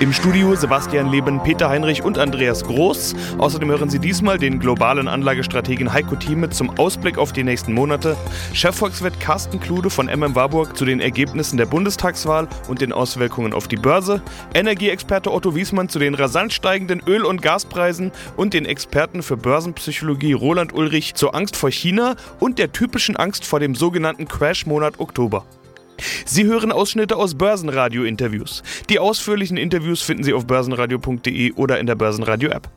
Im Studio Sebastian Leben, Peter Heinrich und Andreas Groß. Außerdem hören Sie diesmal den globalen Anlagestrategen Heiko Thieme zum Ausblick auf die nächsten Monate, Chefvolkswirt Carsten Klude von MM Warburg zu den Ergebnissen der Bundestagswahl und den Auswirkungen auf die Börse, Energieexperte Otto Wiesmann zu den rasant steigenden Öl- und Gaspreisen und den Experten für Börsenpsychologie Roland Ulrich zur Angst vor China und der typischen Angst vor dem sogenannten Crash-Monat Oktober. Sie hören Ausschnitte aus Börsenradio-Interviews. Die ausführlichen Interviews finden Sie auf börsenradio.de oder in der Börsenradio-App.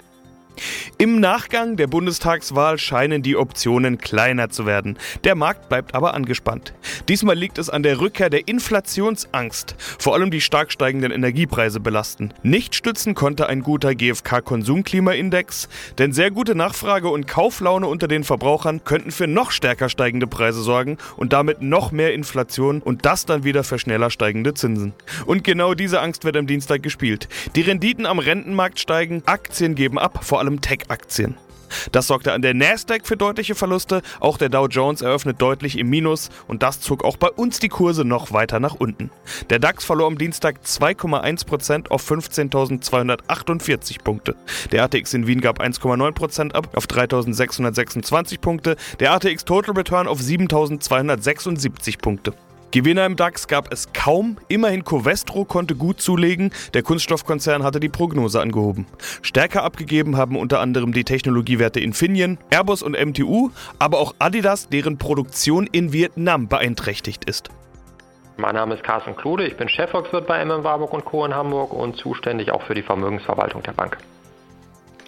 Im Nachgang der Bundestagswahl scheinen die Optionen kleiner zu werden. Der Markt bleibt aber angespannt. Diesmal liegt es an der Rückkehr der Inflationsangst. Vor allem die stark steigenden Energiepreise belasten. Nicht stützen konnte ein guter GfK-Konsumklimaindex, denn sehr gute Nachfrage und Kauflaune unter den Verbrauchern könnten für noch stärker steigende Preise sorgen und damit noch mehr Inflation und das dann wieder für schneller steigende Zinsen. Und genau diese Angst wird am Dienstag gespielt. Die Renditen am Rentenmarkt steigen, Aktien geben ab, vor allem Tech-Aktien. Das sorgte an der Nasdaq für deutliche Verluste, auch der Dow Jones eröffnet deutlich im Minus und das zog auch bei uns die Kurse noch weiter nach unten. Der DAX verlor am Dienstag 2,1% auf 15.248 Punkte. Der ATX in Wien gab 1,9% ab auf 3.626 Punkte, der ATX Total Return auf 7.276 Punkte. Gewinner im DAX gab es kaum, immerhin Covestro konnte gut zulegen, der Kunststoffkonzern hatte die Prognose angehoben. Stärker abgegeben haben unter anderem die Technologiewerte Infineon, Airbus und MTU, aber auch Adidas, deren Produktion in Vietnam beeinträchtigt ist. Mein Name ist Carsten Klude, ich bin Chefvolkswirt bei MM Warburg und Co. in Hamburg und zuständig auch für die Vermögensverwaltung der Bank.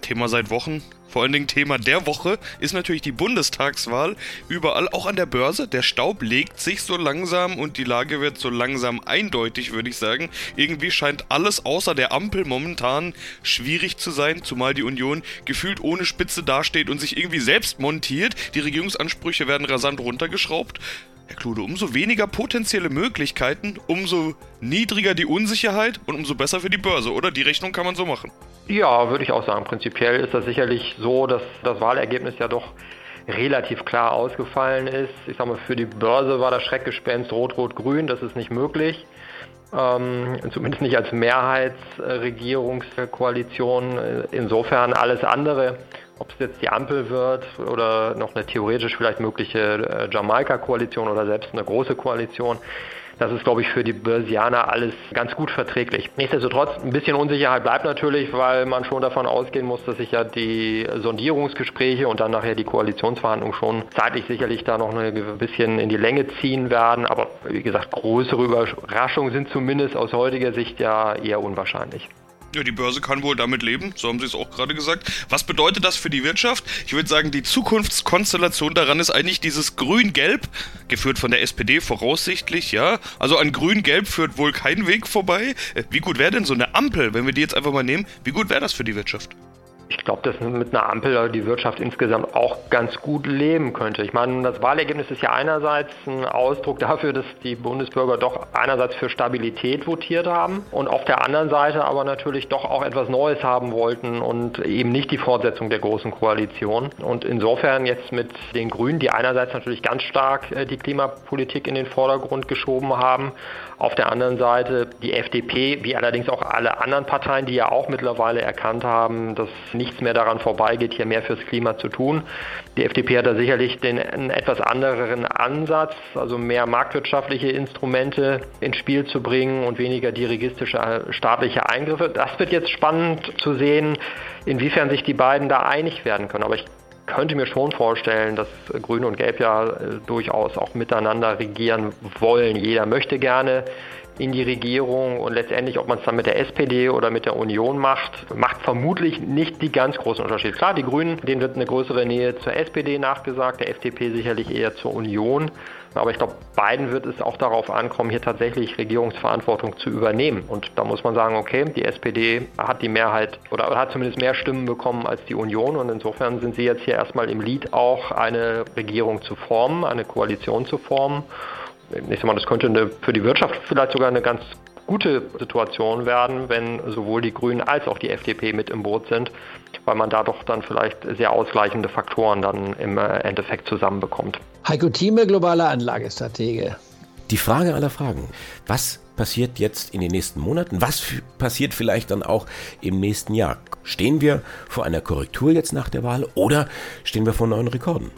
Thema seit Wochen, vor allen Dingen Thema der Woche, ist natürlich die Bundestagswahl. Überall, auch an der Börse. Der Staub legt sich so langsam und die Lage wird so langsam eindeutig, würde ich sagen. Irgendwie scheint alles außer der Ampel momentan schwierig zu sein, zumal die Union gefühlt ohne Spitze dasteht und sich irgendwie selbst montiert. Die Regierungsansprüche werden rasant runtergeschraubt. Herr Klude, umso weniger potenzielle Möglichkeiten, umso niedriger die Unsicherheit und umso besser für die Börse, oder? Die Rechnung kann man so machen. Ja, würde ich auch sagen. Prinzipiell ist das sicherlich so, dass das Wahlergebnis ja doch relativ klar ausgefallen ist. Ich sage mal, für die Börse war das Schreckgespenst Rot-Rot-Grün, das ist nicht möglich. Ähm, zumindest nicht als Mehrheitsregierungskoalition. Insofern alles andere ob es jetzt die Ampel wird oder noch eine theoretisch vielleicht mögliche äh, Jamaika-Koalition oder selbst eine große Koalition. Das ist, glaube ich, für die Börsianer alles ganz gut verträglich. Nichtsdestotrotz, ein bisschen Unsicherheit bleibt natürlich, weil man schon davon ausgehen muss, dass sich ja die Sondierungsgespräche und dann nachher die Koalitionsverhandlungen schon zeitlich sicherlich da noch ein bisschen in die Länge ziehen werden. Aber wie gesagt, größere Überraschungen sind zumindest aus heutiger Sicht ja eher unwahrscheinlich. Ja, die Börse kann wohl damit leben, so haben Sie es auch gerade gesagt. Was bedeutet das für die Wirtschaft? Ich würde sagen, die Zukunftskonstellation daran ist eigentlich dieses Grün-Gelb, geführt von der SPD voraussichtlich, ja. Also an Grün-Gelb führt wohl kein Weg vorbei. Äh, wie gut wäre denn so eine Ampel, wenn wir die jetzt einfach mal nehmen? Wie gut wäre das für die Wirtschaft? Ich glaube, dass mit einer Ampel die Wirtschaft insgesamt auch ganz gut leben könnte. Ich meine, das Wahlergebnis ist ja einerseits ein Ausdruck dafür, dass die Bundesbürger doch einerseits für Stabilität votiert haben und auf der anderen Seite aber natürlich doch auch etwas Neues haben wollten und eben nicht die Fortsetzung der großen Koalition. Und insofern jetzt mit den Grünen, die einerseits natürlich ganz stark äh, die Klimapolitik in den Vordergrund geschoben haben, auf der anderen Seite die FDP, wie allerdings auch alle anderen Parteien, die ja auch mittlerweile erkannt haben, dass nichts mehr daran vorbeigeht, hier mehr fürs Klima zu tun. Die FDP hat da sicherlich den einen etwas anderen Ansatz, also mehr marktwirtschaftliche Instrumente ins Spiel zu bringen und weniger dirigistische äh, staatliche Eingriffe. Das wird jetzt spannend zu sehen, inwiefern sich die beiden da einig werden können. Aber ich könnte mir schon vorstellen, dass Grün und Gelb ja äh, durchaus auch miteinander regieren wollen. Jeder möchte gerne in die Regierung und letztendlich, ob man es dann mit der SPD oder mit der Union macht, macht vermutlich nicht die ganz großen Unterschiede. Klar, die Grünen, denen wird eine größere Nähe zur SPD nachgesagt, der FDP sicherlich eher zur Union. Aber ich glaube, beiden wird es auch darauf ankommen, hier tatsächlich Regierungsverantwortung zu übernehmen. Und da muss man sagen, okay, die SPD hat die Mehrheit oder hat zumindest mehr Stimmen bekommen als die Union. Und insofern sind sie jetzt hier erstmal im Lied auch eine Regierung zu formen, eine Koalition zu formen. Ich sag mal, das könnte eine, für die Wirtschaft vielleicht sogar eine ganz gute Situation werden, wenn sowohl die Grünen als auch die FDP mit im Boot sind, weil man da doch dann vielleicht sehr ausgleichende Faktoren dann im äh, Endeffekt zusammenbekommt. Heiko Thieme, globaler Anlagestratege. Die Frage aller Fragen. Was passiert jetzt in den nächsten Monaten? Was passiert vielleicht dann auch im nächsten Jahr? Stehen wir vor einer Korrektur jetzt nach der Wahl oder stehen wir vor neuen Rekorden?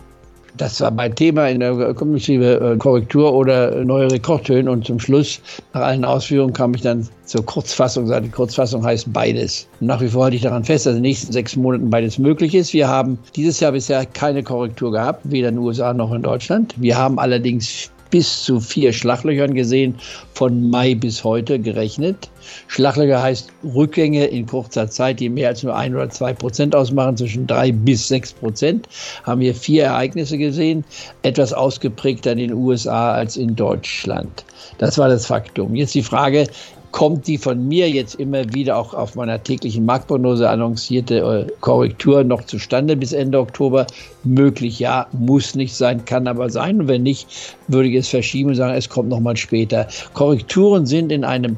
Das war mein Thema in der kommissive äh, Korrektur oder neue Rekordhöhen. Und zum Schluss, nach allen Ausführungen, kam ich dann zur Kurzfassung. Die Kurzfassung heißt beides. nach wie vor halte ich daran fest, dass in den nächsten sechs Monaten beides möglich ist. Wir haben dieses Jahr bisher keine Korrektur gehabt, weder in den USA noch in Deutschland. Wir haben allerdings bis zu vier Schlaglöchern gesehen, von Mai bis heute gerechnet. Schlaglöcher heißt Rückgänge in kurzer Zeit, die mehr als nur ein oder zwei Prozent ausmachen, zwischen drei bis sechs Prozent. Haben wir vier Ereignisse gesehen, etwas ausgeprägter in den USA als in Deutschland. Das war das Faktum. Jetzt die Frage, kommt die von mir jetzt immer wieder auch auf meiner täglichen Marktprognose annoncierte äh, Korrektur noch zustande bis Ende Oktober? Möglich ja, muss nicht sein, kann aber sein. Und wenn nicht, würde ich es verschieben und sagen, es kommt noch mal später. Korrekturen sind in einem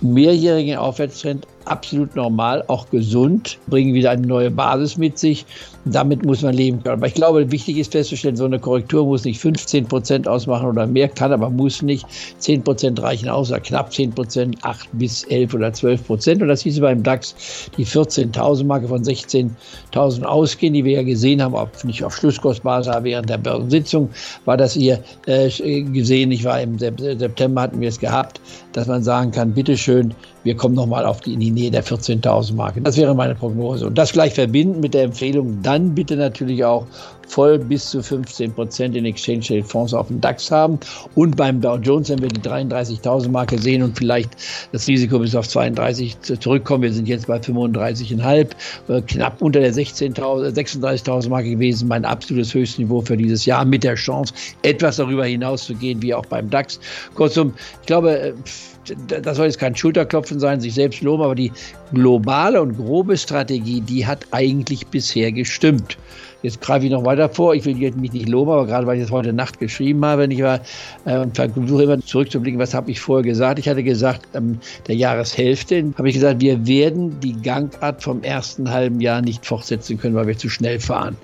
mehrjährigen Aufwärtstrend absolut normal, auch gesund, bringen wieder eine neue Basis mit sich. Damit muss man leben können. Aber ich glaube, wichtig ist festzustellen, so eine Korrektur muss nicht 15 Prozent ausmachen oder mehr, kann aber muss nicht. 10 Prozent reichen aus, oder knapp 10 Prozent, 8 bis 11 oder 12 Prozent. Und das hieße beim DAX die 14.000 Marke von 16.000 ausgehen, die wir ja gesehen haben, ob nicht auf Schlusskostbasis, aber während der Börsensitzung war das hier äh, gesehen. Ich war im September hatten wir es gehabt, dass man sagen kann, bitteschön, wir kommen nochmal auf die, in die Nähe der 14.000 Marke. Das wäre meine Prognose. Und das gleich verbinden mit der Empfehlung, dann bitte natürlich auch voll bis zu 15 Prozent in Exchange Rate Fonds auf dem DAX haben. Und beim Dow Jones, wenn wir die 33.000 Marke sehen und vielleicht das Risiko bis auf 32 zurückkommen, wir sind jetzt bei 35,5, äh, knapp unter der 36.000 Marke gewesen, mein absolutes Höchstniveau für dieses Jahr mit der Chance, etwas darüber hinaus zu gehen, wie auch beim DAX. Kurzum, ich glaube, äh, das soll jetzt kein Schulterklopfen sein, sich selbst loben, aber die globale und grobe Strategie, die hat eigentlich bisher gestimmt. Jetzt greife ich noch weiter vor. Ich will mich nicht loben, aber gerade weil ich das heute Nacht geschrieben habe, ich war äh, und versuche immer zurückzublicken, was habe ich vorher gesagt. Ich hatte gesagt, ähm, der Jahreshälfte habe ich gesagt, wir werden die Gangart vom ersten halben Jahr nicht fortsetzen können, weil wir zu schnell fahren.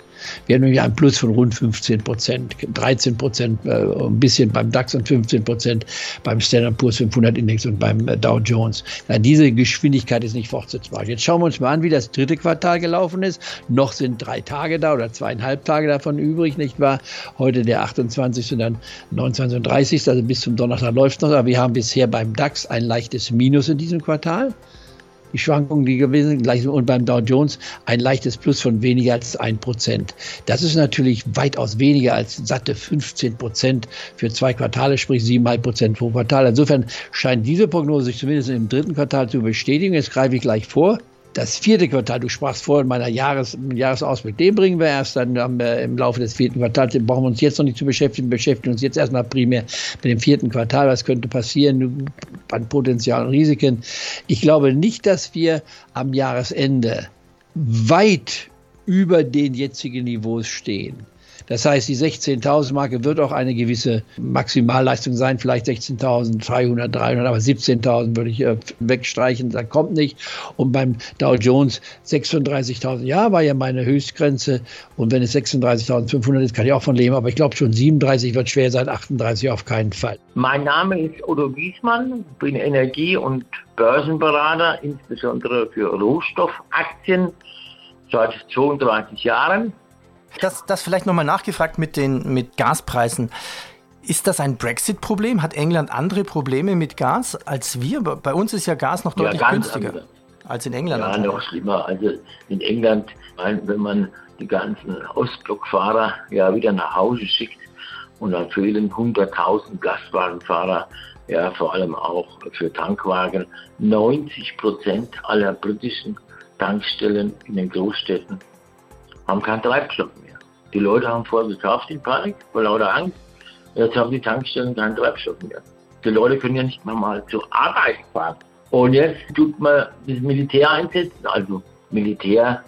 Wir haben nämlich einen Plus von rund 15 Prozent, 13 Prozent, äh, ein bisschen beim DAX und 15 Prozent beim Standard Poor's 500 Index und beim äh, Dow Jones. Ja, diese Geschwindigkeit ist nicht fortsetzbar. Jetzt schauen wir uns mal an, wie das dritte Quartal gelaufen ist. Noch sind drei Tage da oder zweieinhalb Tage davon übrig, nicht wahr? Heute der 28. und dann 29. und 30. Also bis zum Donnerstag läuft noch. Aber wir haben bisher beim DAX ein leichtes Minus in diesem Quartal die Schwankungen, die gewesen sind, und beim Dow Jones ein leichtes Plus von weniger als 1%. Das ist natürlich weitaus weniger als satte 15 Prozent für zwei Quartale, sprich 7,5 Prozent pro Quartal. Insofern scheint diese Prognose sich zumindest im dritten Quartal zu bestätigen. Jetzt greife ich gleich vor das vierte Quartal, du sprachst vorhin meiner Jahres, Jahresausblick, den bringen wir erst dann im Laufe des vierten Quartals. Den brauchen wir uns jetzt noch nicht zu beschäftigen, beschäftigen uns jetzt erstmal primär mit dem vierten Quartal. Was könnte passieren an Potenzial und Risiken? Ich glaube nicht, dass wir am Jahresende weit über den jetzigen Niveaus stehen. Das heißt, die 16.000 Marke wird auch eine gewisse Maximalleistung sein, vielleicht 16.300, 300, aber 17.000 würde ich äh, wegstreichen, da kommt nicht. Und beim Dow Jones 36.000, ja, war ja meine Höchstgrenze. Und wenn es 36.500 ist, kann ich auch von leben, aber ich glaube schon 37 wird schwer sein, 38 auf keinen Fall. Mein Name ist Otto Giesmann, bin Energie- und Börsenberater, insbesondere für Rohstoffaktien seit 32 Jahren. Das, das vielleicht nochmal nachgefragt mit den mit Gaspreisen. Ist das ein Brexit-Problem? Hat England andere Probleme mit Gas als wir? Bei uns ist ja Gas noch deutlich ja, günstiger andere. als in England. Ja, noch schlimmer. Also in England, wenn man die ganzen Ostblockfahrer ja wieder nach Hause schickt und dann fehlen 100.000 Gastwagenfahrer, ja vor allem auch für Tankwagen. 90 Prozent aller britischen Tankstellen in den Großstädten haben keinen Treibstoff die Leute haben vorher gekauft in Panik, vor lauter Angst. Jetzt haben die Tankstellen keinen Treibstoff mehr. Die Leute können ja nicht mehr mal zur Arbeit fahren. Und jetzt tut man das Militär einsetzen, also Militär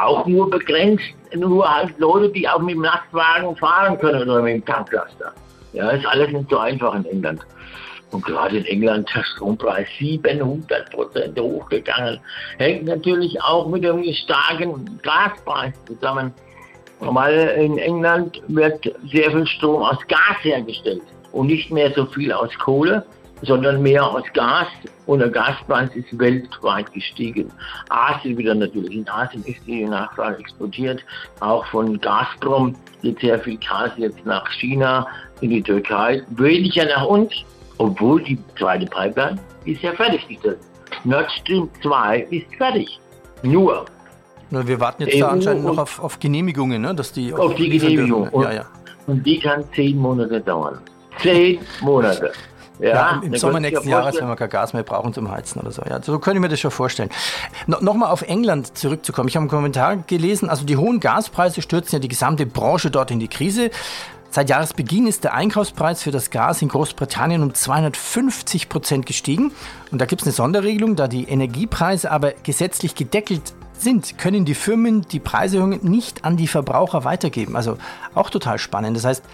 auch nur begrenzt, nur halt Leute, die auch mit dem Lastwagen fahren können oder mit dem Tanklaster. Ja, ist alles nicht so einfach in England. Und gerade in England der Strompreis 700 Prozent hochgegangen. Hängt natürlich auch mit dem starken Gaspreis zusammen. Weil in England wird sehr viel Strom aus Gas hergestellt und nicht mehr so viel aus Kohle, sondern mehr aus Gas. Und der Gaspreis ist weltweit gestiegen. Asien wieder natürlich. In Asien ist die Nachfrage explodiert. Auch von Gazprom geht sehr viel Gas jetzt nach China, in die Türkei, weniger nach uns obwohl die zweite Pipeline ist ja fertiggestellt. Nord Stream 2 ist fertig. Nur. Nur wir warten jetzt da anscheinend noch auf, auf Genehmigungen, ne? dass die auf die Genehmigung. Und, ja, ja. und die kann zehn Monate dauern. Zehn Monate. Ja, ja, im, Sommer nächsten Jahres, wenn wir kein Gas mehr brauchen zum Heizen oder so. Ja, so könnte ich mir das schon vorstellen. No, Nochmal auf England zurückzukommen. Ich habe einen Kommentar gelesen, also die hohen Gaspreise stürzen ja die gesamte Branche dort in die Krise. Seit Jahresbeginn ist der Einkaufspreis für das Gas in Großbritannien um 250 Prozent gestiegen. Und da gibt es eine Sonderregelung, da die Energiepreise aber gesetzlich gedeckelt sind, können die Firmen die Preiserhöhungen nicht an die Verbraucher weitergeben. Also auch total spannend. Das heißt,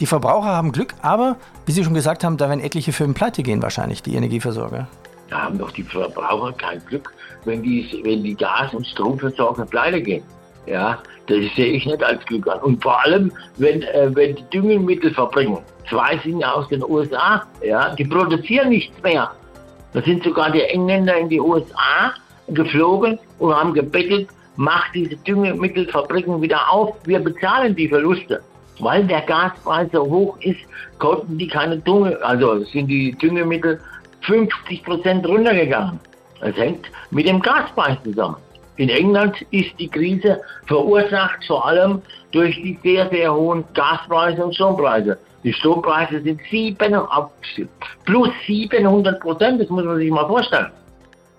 die Verbraucher haben Glück, aber wie Sie schon gesagt haben, da werden etliche Firmen pleite gehen wahrscheinlich, die Energieversorger. Da haben doch die Verbraucher kein Glück, wenn die, wenn die Gas- und Stromversorger pleite gehen. Ja, das sehe ich nicht als Glück an. Und vor allem, wenn, äh, wenn die Düngemittel verbringen. Zwei sind ja aus den USA, ja, die produzieren nichts mehr. Da sind sogar die Engländer in die USA geflogen und haben gebettelt, macht diese Düngemittelfabriken wieder auf, wir bezahlen die Verluste. Weil der Gaspreis so hoch ist, konnten die keine Dünge, also sind die Düngemittel 50 Prozent runtergegangen. Das hängt mit dem Gaspreis zusammen. In England ist die Krise verursacht vor allem durch die sehr, sehr hohen Gaspreise und Strompreise. Die Strompreise sind 7, plus 700 Prozent, das muss man sich mal vorstellen.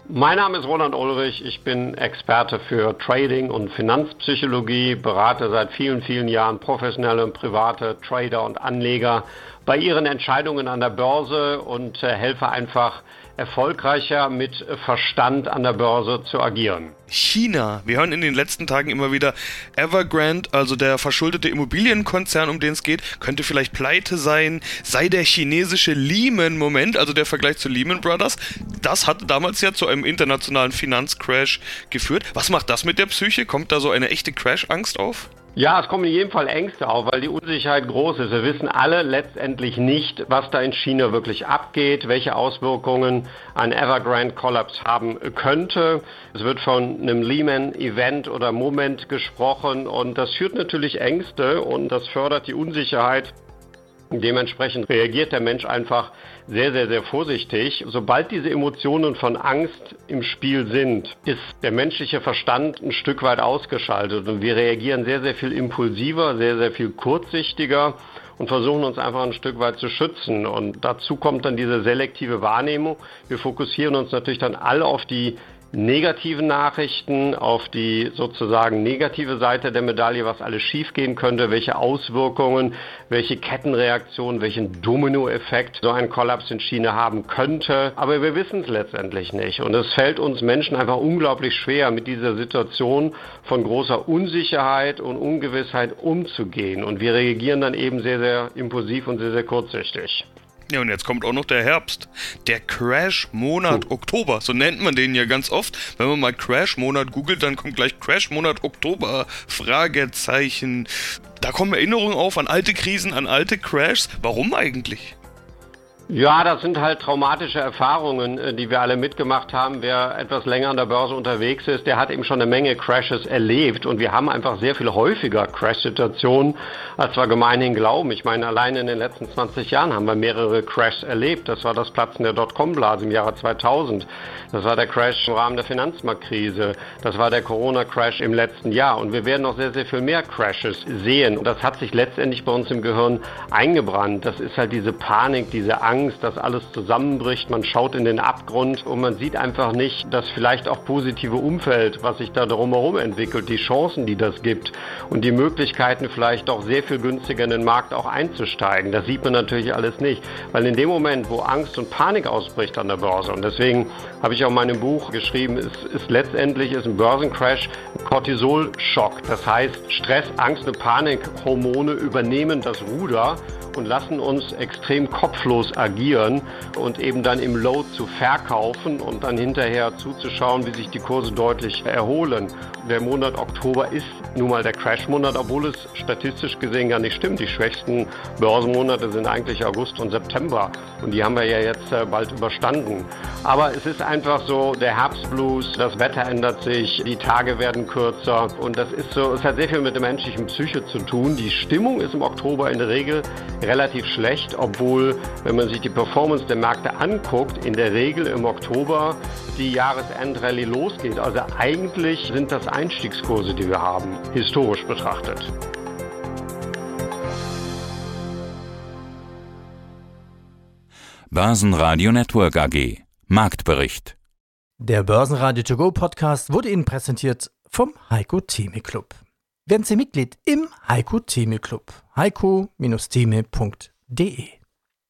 Mein Name ist Roland Ulrich, ich bin Experte für Trading und Finanzpsychologie, berate seit vielen, vielen Jahren professionelle und private Trader und Anleger bei ihren Entscheidungen an der Börse und äh, helfe einfach erfolgreicher mit Verstand an der Börse zu agieren. China. Wir hören in den letzten Tagen immer wieder, Evergrande, also der verschuldete Immobilienkonzern, um den es geht, könnte vielleicht pleite sein, sei der chinesische Lehman-Moment, also der Vergleich zu Lehman Brothers. Das hatte damals ja zu einem internationalen Finanzcrash geführt. Was macht das mit der Psyche? Kommt da so eine echte Crash-Angst auf? Ja, es kommen in jedem Fall Ängste auf, weil die Unsicherheit groß ist. Wir wissen alle letztendlich nicht, was da in China wirklich abgeht, welche Auswirkungen ein Evergrande-Kollaps haben könnte. Es wird von einem Lehman-Event oder Moment gesprochen und das führt natürlich Ängste und das fördert die Unsicherheit. Dementsprechend reagiert der Mensch einfach sehr, sehr, sehr vorsichtig. Sobald diese Emotionen von Angst im Spiel sind, ist der menschliche Verstand ein Stück weit ausgeschaltet und wir reagieren sehr, sehr viel impulsiver, sehr, sehr viel kurzsichtiger und versuchen uns einfach ein Stück weit zu schützen. Und dazu kommt dann diese selektive Wahrnehmung. Wir fokussieren uns natürlich dann alle auf die negativen Nachrichten, auf die sozusagen negative Seite der Medaille, was alles schiefgehen könnte, welche Auswirkungen, welche Kettenreaktion, welchen Dominoeffekt so ein Kollaps in China haben könnte. Aber wir wissen es letztendlich nicht. Und es fällt uns Menschen einfach unglaublich schwer, mit dieser Situation von großer Unsicherheit und Ungewissheit umzugehen. Und wir reagieren dann eben sehr, sehr impulsiv und sehr, sehr kurzsichtig. Ja, und jetzt kommt auch noch der Herbst. Der Crash-Monat oh. Oktober. So nennt man den ja ganz oft. Wenn man mal Crash-Monat googelt, dann kommt gleich Crash-Monat Oktober. Fragezeichen. Da kommen Erinnerungen auf an alte Krisen, an alte Crashs. Warum eigentlich? Ja, das sind halt traumatische Erfahrungen, äh, die wir alle mitgemacht haben. Wer etwas länger an der Börse unterwegs ist, der hat eben schon eine Menge Crashes erlebt. Und wir haben einfach sehr viel häufiger Crash-Situationen, als wir gemeinhin glauben. Ich meine, allein in den letzten 20 Jahren haben wir mehrere Crashs erlebt. Das war das Platzen der Dotcom-Blase im Jahre 2000. Das war der Crash im Rahmen der Finanzmarktkrise. Das war der Corona-Crash im letzten Jahr. Und wir werden noch sehr, sehr viel mehr Crashes sehen. Und das hat sich letztendlich bei uns im Gehirn eingebrannt. Das ist halt diese Panik, diese Angst Angst, dass alles zusammenbricht. Man schaut in den Abgrund und man sieht einfach nicht das vielleicht auch positive Umfeld, was sich da drumherum entwickelt, die Chancen, die das gibt und die Möglichkeiten vielleicht auch sehr viel günstiger in den Markt auch einzusteigen. Das sieht man natürlich alles nicht, weil in dem Moment, wo Angst und Panik ausbricht an der Börse und deswegen habe ich auch in meinem Buch geschrieben, ist, ist letztendlich ist ein Börsencrash ein Cortisol-Schock. Das heißt, Stress, Angst und Panikhormone übernehmen das Ruder und lassen uns extrem kopflos agieren und eben dann im Load zu verkaufen und dann hinterher zuzuschauen, wie sich die Kurse deutlich erholen. Der Monat Oktober ist nun mal der Crash-Monat, obwohl es statistisch gesehen gar nicht stimmt. Die schwächsten Börsenmonate sind eigentlich August und September und die haben wir ja jetzt äh, bald überstanden. Aber es ist einfach so, der Herbstblues, das Wetter ändert sich, die Tage werden kürzer und das ist so, es hat sehr viel mit der menschlichen Psyche zu tun. Die Stimmung ist im Oktober in der Regel relativ schlecht, obwohl, wenn man sich die Performance der Märkte anguckt, in der Regel im Oktober die Jahresendrallye losgeht. Also eigentlich sind das Einstiegskurse, die wir haben, historisch betrachtet. Börsenradio Network AG Marktbericht Der Börsenradio To Go Podcast wurde Ihnen präsentiert vom Heiko Theme Club. Werden Sie Mitglied im Heiko Theme Club. heiko-theme.de